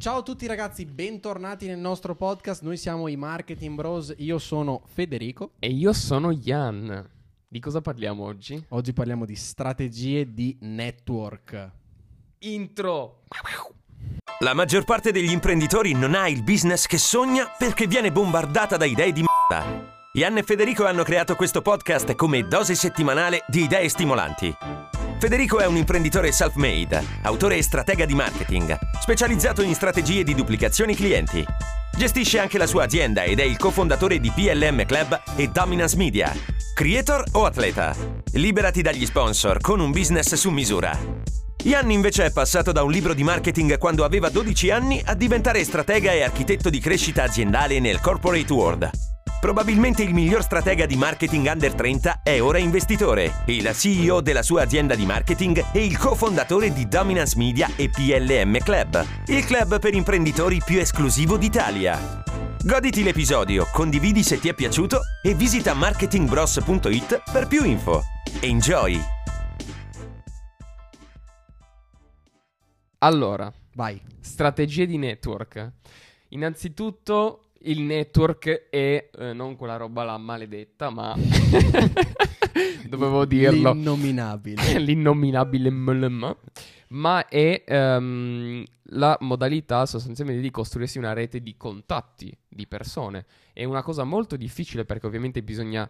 Ciao a tutti ragazzi, bentornati nel nostro podcast. Noi siamo i Marketing Bros. Io sono Federico. E io sono Jan. Di cosa parliamo oggi? Oggi parliamo di strategie di network. Intro. La maggior parte degli imprenditori non ha il business che sogna perché viene bombardata da idee di merda. Ian e Federico hanno creato questo podcast come dose settimanale di idee stimolanti. Federico è un imprenditore self-made, autore e stratega di marketing, specializzato in strategie di duplicazioni clienti. Gestisce anche la sua azienda ed è il cofondatore di PLM Club e Dominance Media. Creator o atleta? Liberati dagli sponsor con un business su misura. Ian invece è passato da un libro di marketing quando aveva 12 anni a diventare stratega e architetto di crescita aziendale nel corporate world. Probabilmente il miglior stratega di marketing under 30 è ora investitore, il CEO della sua azienda di marketing e il cofondatore di Dominance Media e PLM Club, il club per imprenditori più esclusivo d'Italia. Goditi l'episodio, condividi se ti è piaciuto e visita marketingbros.it per più info. Enjoy! Allora, Vai. strategie di network. Innanzitutto il network è eh, non quella roba là maledetta, ma dovevo dirlo. L'innominabile. L'innominabile MLM, ma è ehm, la modalità sostanzialmente di costruirsi una rete di contatti di persone. È una cosa molto difficile perché ovviamente bisogna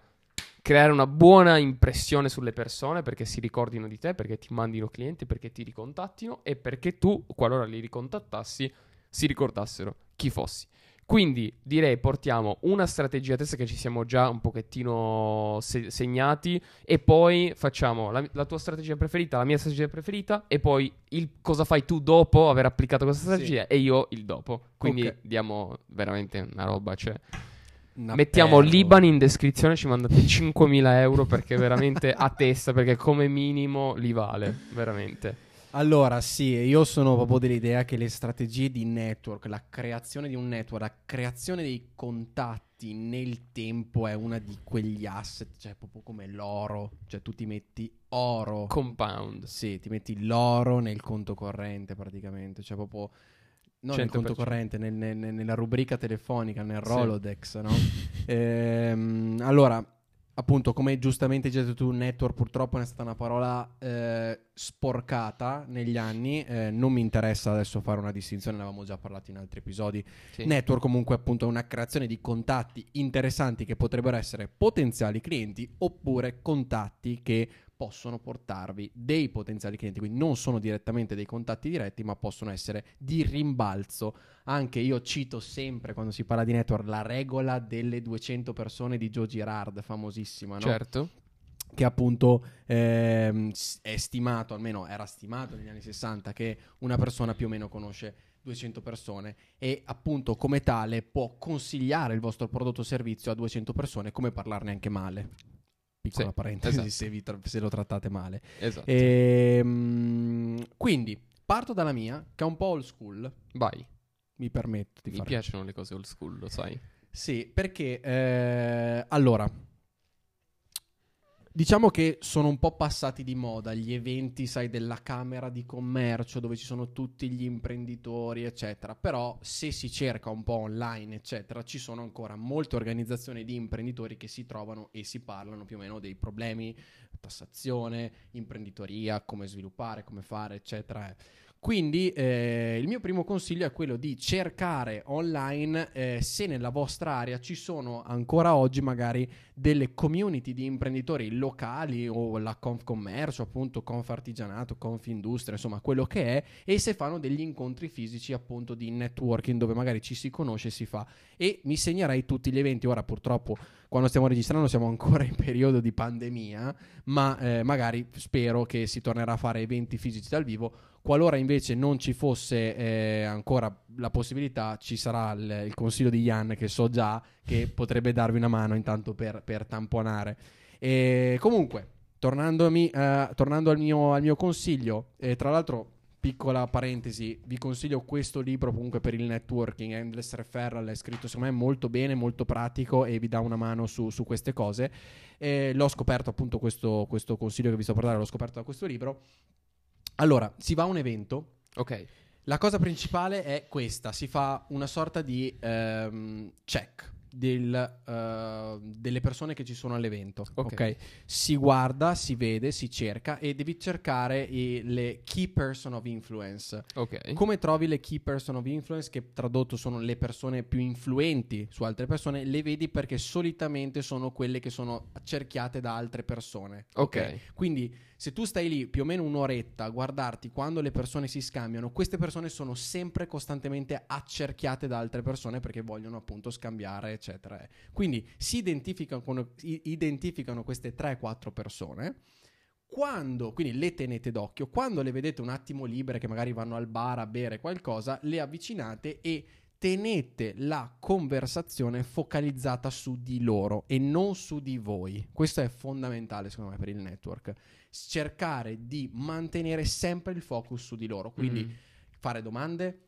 creare una buona impressione sulle persone perché si ricordino di te, perché ti mandino clienti, perché ti ricontattino e perché tu, qualora li ricontattassi, si ricordassero chi fossi. Quindi direi portiamo una strategia a testa che ci siamo già un pochettino se- segnati e poi facciamo la, la tua strategia preferita, la mia strategia preferita e poi il cosa fai tu dopo aver applicato questa strategia e io il dopo. Quindi Ok. diamo veramente una roba, cioè Una Mettiamo perla. l'Iban in descrizione, ci mandate 5.000 euro perché veramente a testa, perché come minimo li vale, veramente. Allora, sì, io sono proprio dell'idea che le strategie di network, la creazione di un network, la creazione dei contatti nel tempo è una di quegli asset, cioè proprio come l'oro, cioè tu ti metti oro. Compound. Sì, ti metti l'oro nel conto corrente praticamente, cioè proprio non nel 100%. conto corrente, nel- nel- nella rubrica telefonica, nel Sì. Rolodex, no? Ehm, allora, appunto, come giustamente hai detto tu, network purtroppo è stata una parola eh, sporcata negli anni, eh, non mi interessa adesso fare una distinzione, ne avevamo già parlato in altri episodi. Sì. Network comunque appunto è una creazione di contatti interessanti che potrebbero essere potenziali clienti oppure contatti che possono portarvi dei potenziali clienti, quindi non sono direttamente dei contatti diretti, ma possono essere di rimbalzo. Anche io cito sempre quando si parla di network la regola delle 200 persone di Joe Girard, famosissima, no? Certo. che appunto ehm, è stimato, almeno era stimato negli anni 60, che una persona più o meno conosce 200 persone e appunto come tale può consigliare il vostro prodotto o servizio a 200 persone come parlarne anche male. Piccola Sì, parentesi esatto. se, vi tra- se lo trattate male. Esatto. Ehm, quindi parto dalla mia, che è un po' old school, Vai. mi permetto di Mi fare piacciono le cose old school, lo sai. sì, perché eh, allora diciamo che sono un po' passati di moda gli eventi, sai, della Camera di Commercio dove ci sono tutti gli imprenditori, eccetera. Però se si cerca un po' online, eccetera, ci sono ancora molte organizzazioni di imprenditori che si trovano e si parlano più o meno dei problemi, tassazione, imprenditoria, come sviluppare, come fare, eccetera. Quindi eh, il mio primo consiglio è quello di cercare online eh, se nella vostra area ci sono ancora oggi magari delle community di imprenditori locali o la Confcommercio, appunto Confartigianato, Confindustria, insomma quello che è, e se fanno degli incontri fisici appunto di networking dove magari ci si conosce e si fa. E mi segnerei tutti gli eventi, ora purtroppo quando stiamo registrando siamo ancora in periodo di pandemia, ma eh, magari spero che si tornerà a fare eventi fisici dal vivo. Qualora invece non ci fosse eh, ancora la possibilità, ci sarà il, il consiglio di Ian che so già che potrebbe darvi una mano intanto per, per tamponare. E comunque, eh, tornando al mio, al mio consiglio, eh, tra l'altro, piccola parentesi, vi consiglio questo libro comunque per il networking, Endless Referral, è scritto secondo me molto bene, molto pratico e vi dà una mano su, su queste cose. E l'ho scoperto appunto questo, questo consiglio che vi sto dare, l'ho scoperto da questo libro. Allora, si va a un evento, Ok. La cosa principale è questa, si fa una sorta di ehm, check del, eh, delle persone che ci sono all'evento. Ok. ok? Si guarda, si vede, si cerca e devi cercare i- le key person of influence. Ok. Come trovi le key person of influence, che tradotto sono le persone più influenti su altre persone, le vedi perché solitamente sono quelle che sono cerchiate da altre persone. Ok. Quindi se tu stai lì più o meno un'oretta a guardarti quando le persone si scambiano, queste persone sono sempre costantemente accerchiate da altre persone perché vogliono appunto scambiare, eccetera. Quindi si identificano, con- identificano queste 3-4 persone. Quando, quindi le tenete d'occhio, quando le vedete un attimo libere che magari vanno al bar a bere qualcosa, le avvicinate e tenete la conversazione focalizzata su di loro e non su di voi. Questo è fondamentale secondo me per il network. Cercare di mantenere sempre il focus su di loro, quindi Mm. fare domande.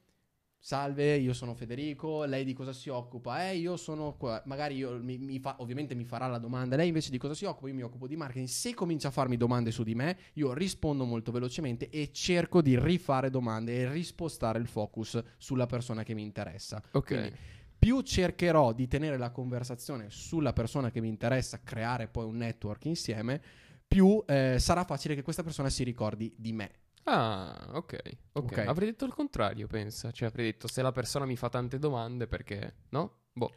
Salve, io sono Federico, lei di cosa si occupa? Eh, io sono qua. Magari io mi, mi fa, ovviamente mi farà la domanda, lei invece di cosa si occupa? Io mi occupo di marketing. Se comincia a farmi domande su di me, io rispondo molto velocemente e cerco di rifare domande e rispostare il focus sulla persona che mi interessa. Ok. Quindi, più cercherò di tenere la conversazione sulla persona che mi interessa, creare poi un network insieme, più eh, sarà facile che questa persona si ricordi di me. Ah, ok, ok. Avrei detto il contrario, pensa. Cioè, avrei detto se la persona mi fa tante domande perché... No? Boh.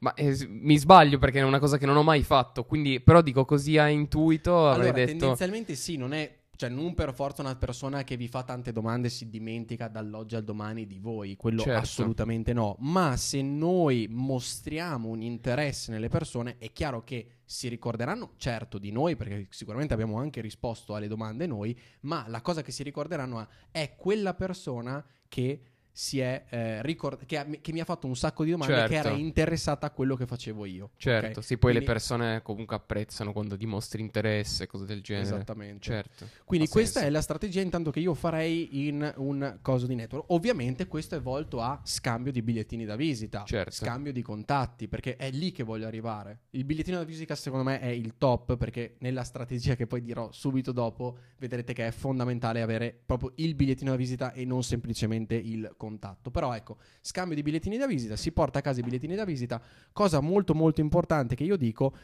Ma eh, mi sbaglio perché è una cosa che non ho mai fatto. Quindi, però dico così a intuito, avrei Allora, detto... tendenzialmente sì, non è. Cioè, non per forza una persona che vi fa tante domande si dimentica dall'oggi al domani di voi, quello Certo. assolutamente no. Ma se noi mostriamo un interesse nelle persone, è chiaro che si ricorderanno, certo, di noi, perché sicuramente abbiamo anche risposto alle domande noi, ma la cosa che si ricorderanno è quella persona che si è eh, ricord- che, ha- che mi ha fatto un sacco di domande, che Certo. era interessata a quello che facevo io. Certo, ok? sì, poi Quindi- le persone comunque apprezzano quando dimostri interesse, cose del genere. Esattamente. Certo. Quindi Ha questa senso. è la strategia intanto che io farei in un coso di network. Ovviamente questo è volto a scambio di bigliettini da visita, Certo. scambio di contatti, perché è lì che voglio arrivare. Il bigliettino da visita secondo me è il top perché nella strategia che poi dirò subito dopo vedrete che è fondamentale avere proprio il bigliettino da visita e non semplicemente il contatto. Però ecco, scambio di bigliettini da visita, si porta a casa i bigliettini da visita, cosa molto molto importante che io dico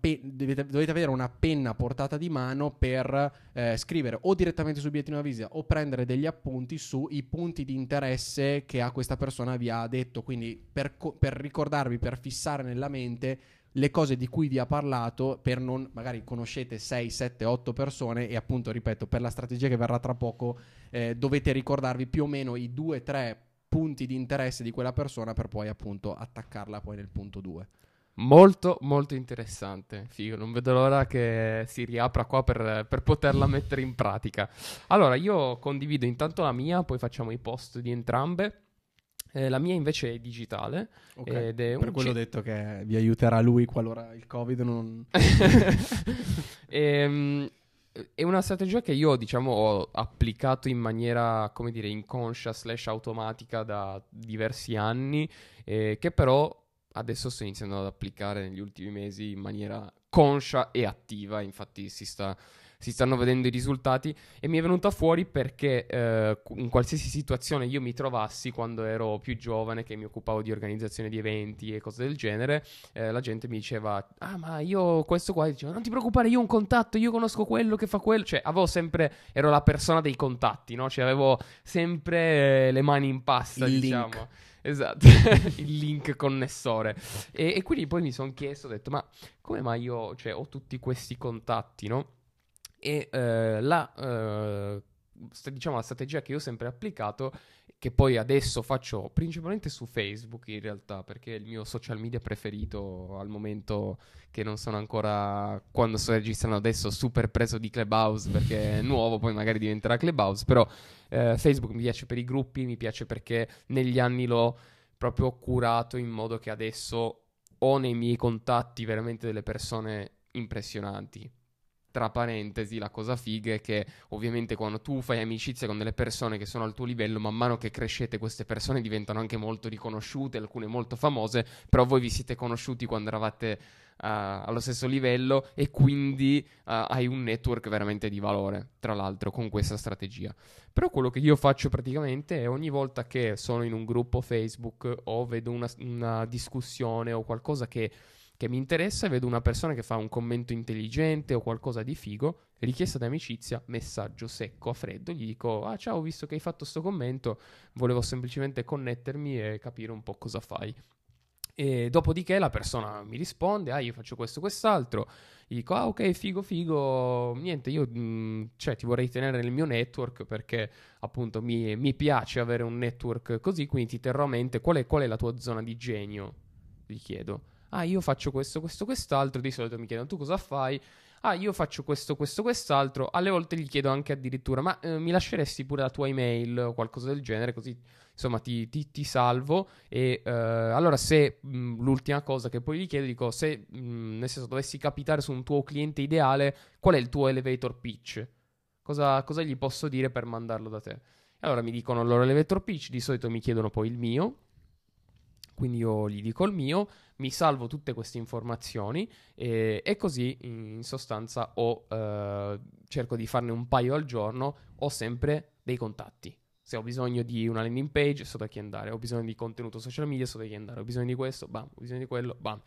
pe- dovete, dovete avere una penna portata di mano per eh, scrivere o direttamente sul bigliettino da visita o prendere degli appunti sui punti di interesse che a questa persona vi ha detto. Quindi per, co- per ricordarvi, per fissare nella mente le cose di cui vi ha parlato, per non magari conoscete 6, 7, 8 persone e appunto, ripeto, per la strategia che verrà tra poco, eh, dovete ricordarvi più o meno i 2-3 punti di interesse di quella persona per poi appunto attaccarla poi nel punto 2. Molto, molto interessante. Figo, non vedo l'ora che si riapra qua per, per poterla mettere in pratica. Allora, io condivido intanto la mia, poi facciamo i post di entrambe. Eh, la mia invece è digitale. Ok, ed è per quello ho ci- detto che vi aiuterà lui qualora il Covid non... Ehm, è una strategia che io, diciamo, ho applicato in maniera, come dire, inconscia slash automatica da diversi anni, eh, che però adesso sto iniziando ad applicare negli ultimi mesi in maniera conscia e attiva, infatti si sta... Si stanno vedendo i risultati e mi è venuta fuori perché eh, in qualsiasi situazione io mi trovassi quando ero più giovane, che mi occupavo di organizzazione di eventi e cose del genere, eh, la gente mi diceva: Ah, ma io questo qua, dicevo, non ti preoccupare, io ho un contatto, io conosco quello che fa quello. Cioè, avevo sempre, ero la persona dei contatti, no? Cioè, avevo sempre eh, le mani in pasta, Il diciamo. link. Esatto, il link connessore. E, e quindi poi mi sono chiesto, ho detto, ma come mai io, cioè, ho tutti questi contatti, no? E eh, la, eh, diciamo, la strategia che io ho sempre applicato, che poi adesso faccio principalmente su Facebook in realtà, perché è il mio social media preferito al momento che non sono ancora, quando sto registrando adesso, super preso di Clubhouse, perché è nuovo, poi magari diventerà Clubhouse, però eh, Facebook mi piace per i gruppi, mi piace perché negli anni l'ho proprio curato in modo che adesso ho nei miei contatti veramente delle persone impressionanti tra parentesi, la cosa figa è che ovviamente quando tu fai amicizia con delle persone che sono al tuo livello, man mano che crescete queste persone diventano anche molto riconosciute, alcune molto famose, però voi vi siete conosciuti quando eravate Uh, allo stesso livello e quindi uh, hai un network veramente di valore, tra l'altro, con questa strategia. Però quello che io faccio praticamente è ogni volta che sono in un gruppo Facebook o vedo una, una discussione o qualcosa che che mi interessa e vedo una persona che fa un commento intelligente o qualcosa di figo, richiesta di amicizia, messaggio secco a freddo, gli dico "Ah, ciao, ho visto che hai fatto questo commento, volevo semplicemente connettermi e capire un po' cosa fai". E dopodiché la persona mi risponde, ah io faccio questo, quest'altro, gli dico, ah ok, figo, figo, niente, io mh, mm, cioè, ti vorrei tenere nel mio network perché appunto mi, mi, piace avere un network così, quindi ti terrò a mente qual è, qual è la tua zona di genio, gli chiedo ah io faccio questo, questo, quest'altro, di solito mi chiedono tu cosa fai, ah io faccio questo, questo, quest'altro, alle volte gli chiedo anche addirittura ma eh, mi lasceresti pure la tua email? o qualcosa del genere così insomma ti, ti, ti salvo e eh, allora se mh, l'ultima cosa che poi gli chiedo dico se mh, nel senso dovessi capitare su un tuo cliente ideale qual è il tuo elevator pitch? Cosa, cosa gli posso dire per mandarlo da te? Allora mi dicono il loro elevator pitch di solito mi chiedono poi il mio quindi io gli dico il mio, mi salvo tutte queste informazioni e, e così in sostanza ho, eh, cerco di farne un paio al giorno, ho sempre dei contatti. Se ho bisogno di una landing page, so da chi andare, ho bisogno di contenuto social media, so da chi andare, ho bisogno di questo, bam, ho bisogno di quello, bam.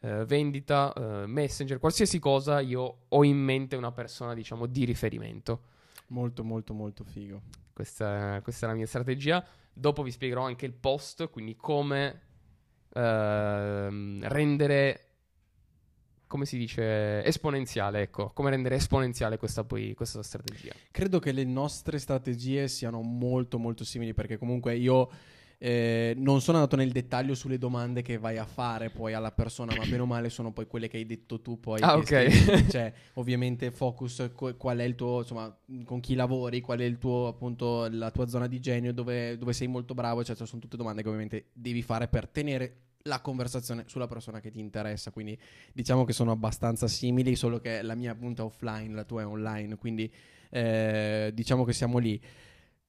Eh, vendita, eh, messenger, qualsiasi cosa, io ho in mente una persona, diciamo, di riferimento. Molto, molto, molto figo. Questa, questa è la mia strategia. Dopo vi spiegherò anche il post, quindi come rendere come si dice, esponenziale, ecco, come rendere esponenziale questa, poi, questa strategia. Credo che le nostre strategie siano molto molto simili perché comunque io eh, non sono andato nel dettaglio sulle domande che vai a fare poi alla persona, ma bene o male sono poi quelle che hai detto tu poi. Ah, ok. cioè, ovviamente focus, qual è il tuo, insomma, con chi lavori, qual è il tuo, appunto, la tua zona di genio, dove, dove sei molto bravo, eccetera. Sono tutte domande che ovviamente devi fare per tenere la conversazione sulla persona che ti interessa. Quindi diciamo che sono abbastanza simili, solo che la mia appunto è offline, la tua è online. Quindi eh, diciamo che siamo lì.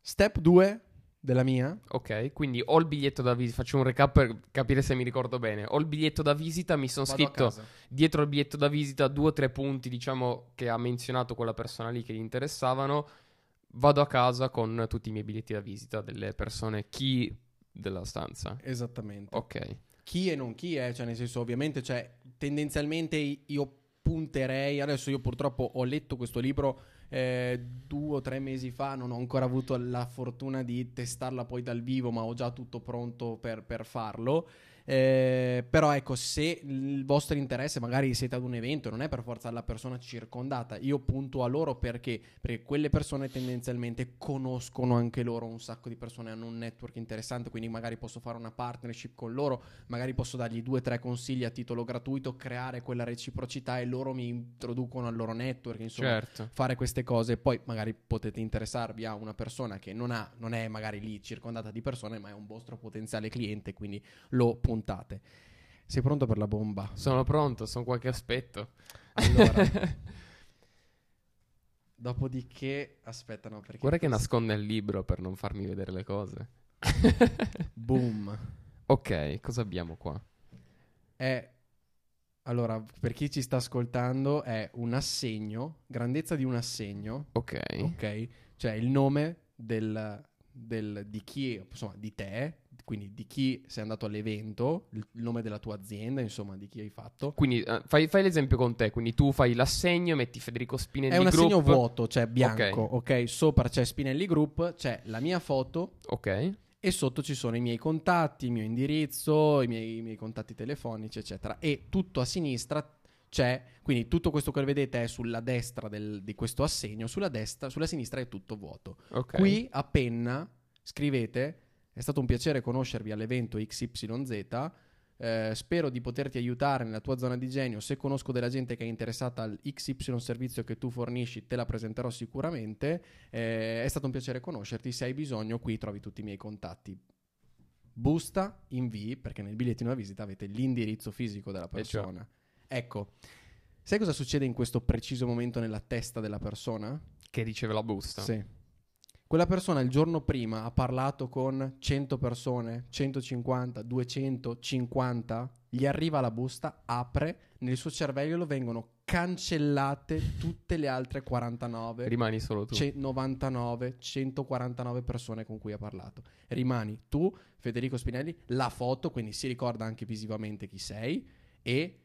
Step 2 della mia. Ok, quindi ho il biglietto da visita, faccio un recap per capire se mi ricordo bene. Ho il biglietto da visita, mi sono scritto dietro il biglietto da visita due o tre punti, diciamo, che ha menzionato quella persona lì che gli interessavano. Vado a casa con tutti i miei biglietti da visita delle persone, chi della stanza. Esattamente. Ok. Chi e non chi è, cioè nel senso ovviamente, cioè tendenzialmente io punterei, adesso io purtroppo ho letto questo libro eh, due o tre mesi fa, non ho ancora avuto la fortuna di testarla poi dal vivo, ma ho già tutto pronto per, per farlo. Eh, però ecco, se il vostro interesse magari siete ad un evento, non è per forza la persona circondata, io punto a loro perché, perché quelle persone tendenzialmente conoscono anche loro un sacco di persone, hanno un network interessante, quindi magari posso fare una partnership con loro, magari posso dargli due o tre consigli a titolo gratuito, creare quella reciprocità e loro mi introducono al loro network, insomma, certo. fare queste cose. Poi magari potete interessarvi a una persona che non, ha, non è magari lì circondata di persone, ma è un vostro potenziale cliente, quindi lo puntate puntate. Sei pronto per la bomba? Sono pronto, sono qualche aspetto. Allora. Dopodiché, aspettano perché... Guarda che nasconde il libro per non farmi vedere le cose. Boom. Ok, cosa abbiamo qua? È... Allora, per chi ci sta ascoltando, è un assegno, grandezza di un assegno. Ok. Ok, cioè il nome del, del, di chi, insomma, di te, quindi di chi sei andato all'evento, il nome della tua azienda, insomma, di chi hai fatto. Quindi uh, fai, fai, l'esempio con te, quindi tu fai l'assegno, metti Federico Spinelli È un assegno Group. vuoto, cioè bianco, ok? okay? Sopra c'è Spinelli Group, c'è la mia foto. Ok. E sotto ci sono i miei contatti, il mio indirizzo, i miei, i miei contatti telefonici, eccetera. E tutto a sinistra c'è, quindi tutto questo che vedete è sulla destra del, di questo assegno, sulla destra, sulla sinistra è tutto vuoto. Okay. Qui a penna scrivete è stato un piacere conoscervi all'evento XYZ. Eh, spero di poterti aiutare nella tua zona di genio. Se conosco della gente che è interessata al XY servizio che tu fornisci, te la presenterò sicuramente. Eh, è stato un piacere conoscerti. Se hai bisogno, qui trovi tutti i miei contatti. Busta, invii, perché nel bigliettino da visita avete l'indirizzo fisico della persona. Ecco, Sai cosa succede in questo preciso momento nella testa della persona? Che riceve la busta. Sì. Quella persona il giorno prima ha parlato con 100 persone, 150, 250, gli arriva la busta, apre, nel suo cervello vengono cancellate tutte le altre 49, Rimani solo tu. ce- 99, 149 persone con cui ha parlato. Rimani tu, Federico Spinelli, la foto, quindi si ricorda anche visivamente chi sei e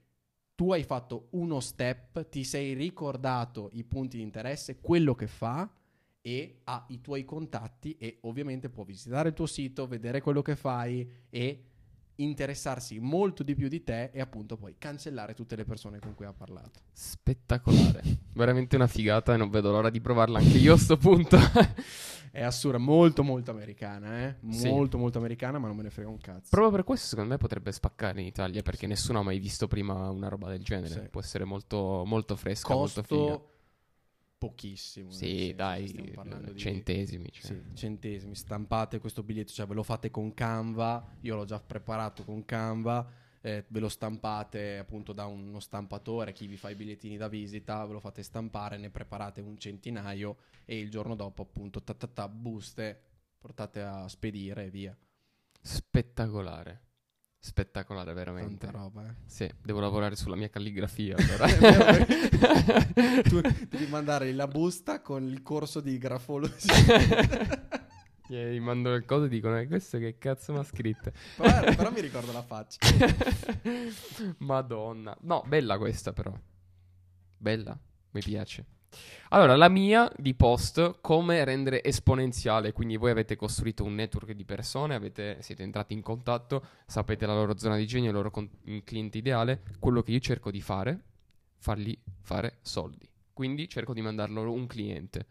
tu hai fatto uno step, ti sei ricordato i punti di interesse, quello che fa e ha i tuoi contatti e ovviamente può visitare il tuo sito, vedere quello che fai e interessarsi molto di più di te e appunto poi cancellare tutte le persone con cui ha parlato. Spettacolare. Veramente una figata e non vedo l'ora di provarla anche io a sto punto. È assurda, molto molto americana, eh? Sì. Molto molto americana, ma non me ne frega un cazzo. Proprio per questo secondo me potrebbe spaccare in Italia perché nessuno ha mai visto prima una roba del genere. Sì. Può essere molto, molto fresca, molto figa. Pochissimo. Sì, dai, stiamo parlando di- centesimi. Cioè. Sì, centesimi, stampate questo biglietto, cioè ve lo fate con Canva, io l'ho già preparato con Canva, eh, ve lo stampate appunto da uno stampatore, chi vi fa i bigliettini da visita, ve lo fate stampare, ne preparate un centinaio e il giorno dopo appunto ta ta ta, buste, portate a spedire e via. Spettacolare. Spettacolare, veramente. Tanta roba, eh. Sì, devo lavorare sulla mia calligrafia allora. Tu devi mandare la busta con il corso di grafologia. Gli mando il codo e dicono: "E questo che cazzo mi ha scritto? però, però mi ricordo la faccia. Madonna. No, bella questa però. Bella, mi piace. Allora, la mia di post, come rendere esponenziale, quindi voi avete costruito un network di persone, avete- siete entrati in contatto, sapete la loro zona di genio, il loro con- cliente ideale, quello che io cerco di fare, fargli fare soldi. Quindi cerco di mandar loro un cliente,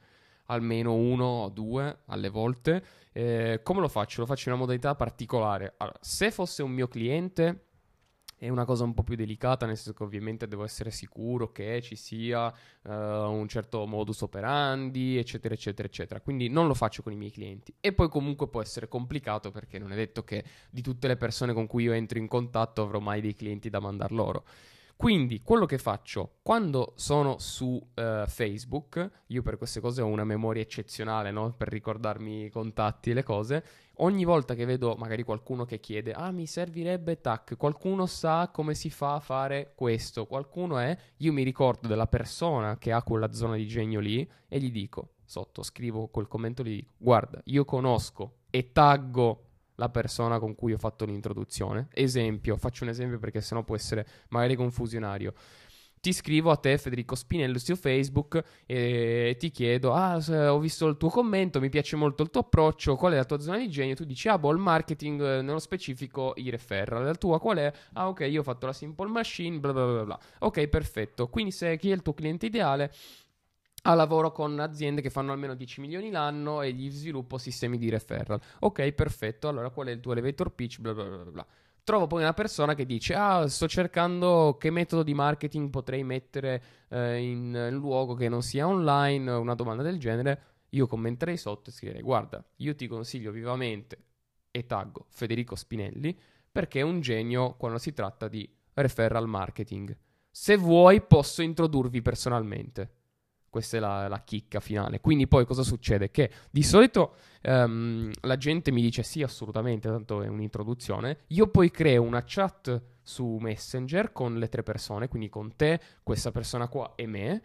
almeno uno o due alle volte. Eh, come lo faccio? Lo faccio in una modalità particolare. Allora, se fosse un mio cliente è una cosa un po' più delicata, nel senso che ovviamente devo essere sicuro che ci sia eh, un certo modus operandi, eccetera, eccetera, eccetera. Quindi non lo faccio con i miei clienti. E poi comunque può essere complicato perché non è detto che di tutte le persone con cui io entro in contatto avrò mai dei clienti da mandar loro. Quindi quello che faccio quando sono su eh, Facebook, io per queste cose ho una memoria eccezionale, no? Per ricordarmi i contatti e le cose. Ogni volta che vedo magari qualcuno che chiede, ah, mi servirebbe tac, qualcuno sa come si fa a fare questo, qualcuno è, io mi ricordo della persona che ha quella zona di genio lì e gli dico, sotto, scrivo quel commento, gli dico, guarda, io conosco e taggo la persona con cui ho fatto l'introduzione. Esempio, faccio un esempio perché sennò può essere magari confusionario. Ti scrivo a te, Federico Spinello, su Facebook e ti chiedo: Ah, ho visto il tuo commento, mi piace molto il tuo approccio. Qual è la tua zona di genio? Tu dici: Ah, boh, il marketing, eh, nello specifico i referral. La tua qual è? Ah, ok, io ho fatto la Simple Machine, bla bla bla bla. Ok, perfetto. Quindi, se chi è il tuo cliente ideale? Ha lavoro con aziende che fanno almeno 10 milioni l'anno e gli sviluppo sistemi di referral. Ok, perfetto. Allora, qual è il tuo elevator pitch? Bla bla bla bla. Trovo poi una persona che dice: Ah, sto cercando che metodo di marketing potrei mettere eh, in luogo che non sia online, una domanda del genere. Io commenterei sotto e scriverei: Guarda, io ti consiglio vivamente e taggo Federico Spinelli perché è un genio quando si tratta di referral marketing. Se vuoi, posso introdurvi personalmente. Questa è la, la chicca finale. Quindi poi cosa succede? Che di solito ehm, la gente mi dice sì, assolutamente, tanto è un'introduzione. Io poi creo una chat su Messenger con le tre persone, quindi con te, questa persona qua e me,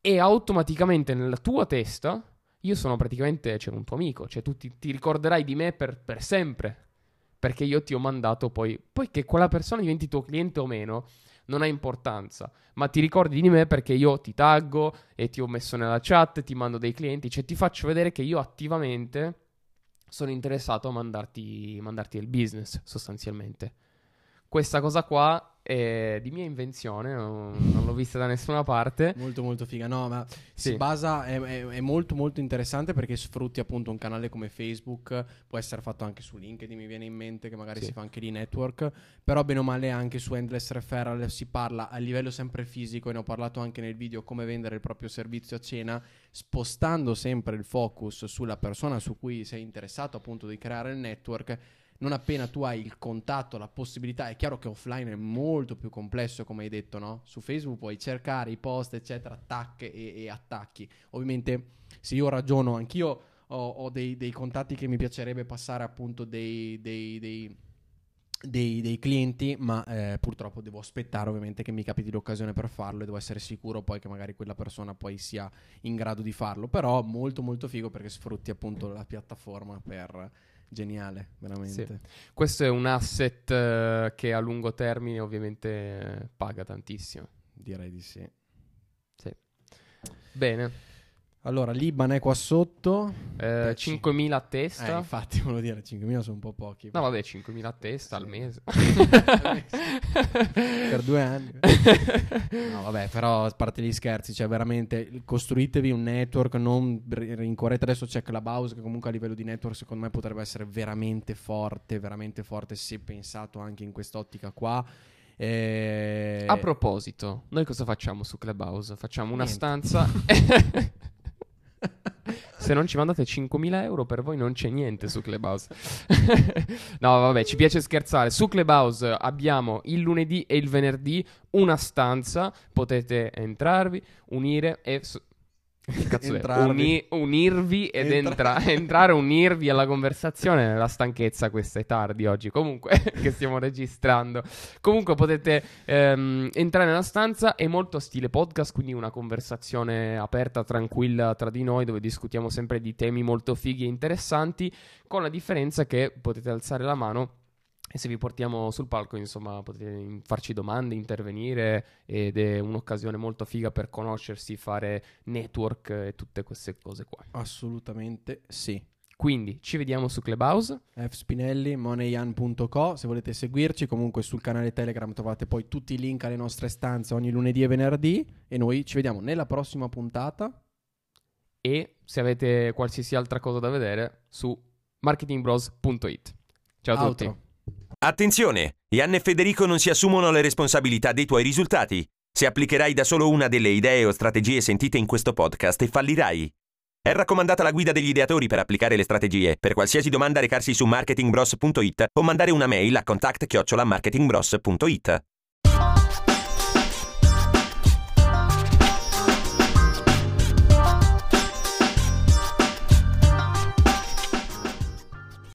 e automaticamente nella tua testa io sono praticamente cioè, un tuo amico, cioè tu ti, ti ricorderai di me per, per sempre. Perché io ti ho mandato poi, poi che quella persona diventi tuo cliente o meno, non ha importanza, ma ti ricordi di me perché io ti taggo e ti ho messo nella chat, ti mando dei clienti, cioè ti faccio vedere che io attivamente sono interessato a mandarti, mandarti il business sostanzialmente. Questa cosa qua è di mia invenzione, non, non l'ho vista da nessuna parte. Molto molto figa, no, ma Sì. si basa, è, è- è molto molto interessante perché sfrutti appunto un canale come Facebook, può essere fatto anche su LinkedIn, mi viene in mente che magari Sì. si fa anche di network, però bene o male anche su Endless Referral si parla a livello sempre fisico e ne ho parlato anche nel video come vendere il proprio servizio a cena, spostando sempre il focus sulla persona su cui sei interessato appunto di creare il network. non appena tu hai il contatto, la possibilità, è chiaro che offline è molto più complesso, come hai detto, no? Su Facebook puoi cercare i post, eccetera, tac e, e attacchi. Ovviamente, se io ragiono, anch'io ho, ho dei, dei, contatti che mi piacerebbe passare appunto dei, dei, dei, dei clienti, ma eh, purtroppo devo aspettare ovviamente che mi capiti l'occasione per farlo e devo essere sicuro poi che magari quella persona poi sia in grado di farlo. Però molto molto figo perché sfrutti appunto la piattaforma per geniale, veramente. Sì. Questo è un asset uh, che a lungo termine ovviamente uh, paga tantissimo. Direi di sì. Sì. Bene. Allora, l'Iban è qua sotto. Eh, 5.000 a testa. Eh, infatti, volevo dire, 5.000 sono un po' pochi. No, vabbè, 5.000 a testa sì. al mese. per due anni. no, vabbè, però a parte gli scherzi, cioè veramente costruitevi un network, non rincorrete adesso c'è Clubhouse che comunque a livello di network secondo me potrebbe essere veramente forte, veramente forte se pensato anche in quest'ottica qua. E... A proposito, noi cosa facciamo su Clubhouse? Facciamo una Niente. stanza Se non ci mandate 5.000 euro per voi non c'è niente su Clubhouse. no, vabbè, ci piace scherzare. Su Clubhouse abbiamo il lunedì e il venerdì una stanza, potete entrarvi, unire e Cazzo Uni- unirvi ed entra- entra- entrare, unirvi alla conversazione. La stanchezza, questa è tardi oggi. Comunque, che stiamo registrando. Comunque, potete ehm, entrare nella stanza. È molto stile podcast, quindi una conversazione aperta, tranquilla tra di noi, dove discutiamo sempre di temi molto fighi e interessanti. Con la differenza che potete alzare la mano e se vi portiamo sul palco, insomma, potete farci domande, intervenire ed è un'occasione molto figa per conoscersi, fare network e tutte queste cose qua. Assolutamente sì. Quindi ci vediamo su Clubhouse. fspinelli, moneyyan.co. Se volete seguirci, comunque sul canale Telegram trovate poi tutti i link alle nostre stanze ogni lunedì e venerdì. E noi ci vediamo nella prossima puntata. E se avete qualsiasi altra cosa da vedere su marketingbros.it. Ciao a Outro. tutti. Attenzione! Ian e Federico non si assumono le responsabilità dei tuoi risultati. Se applicherai da solo una delle idee o strategie sentite in questo podcast fallirai. È raccomandata la guida degli ideatori per applicare le strategie. Per qualsiasi domanda recarsi su marketingbros.it o mandare una mail a contact-marketingbros.it.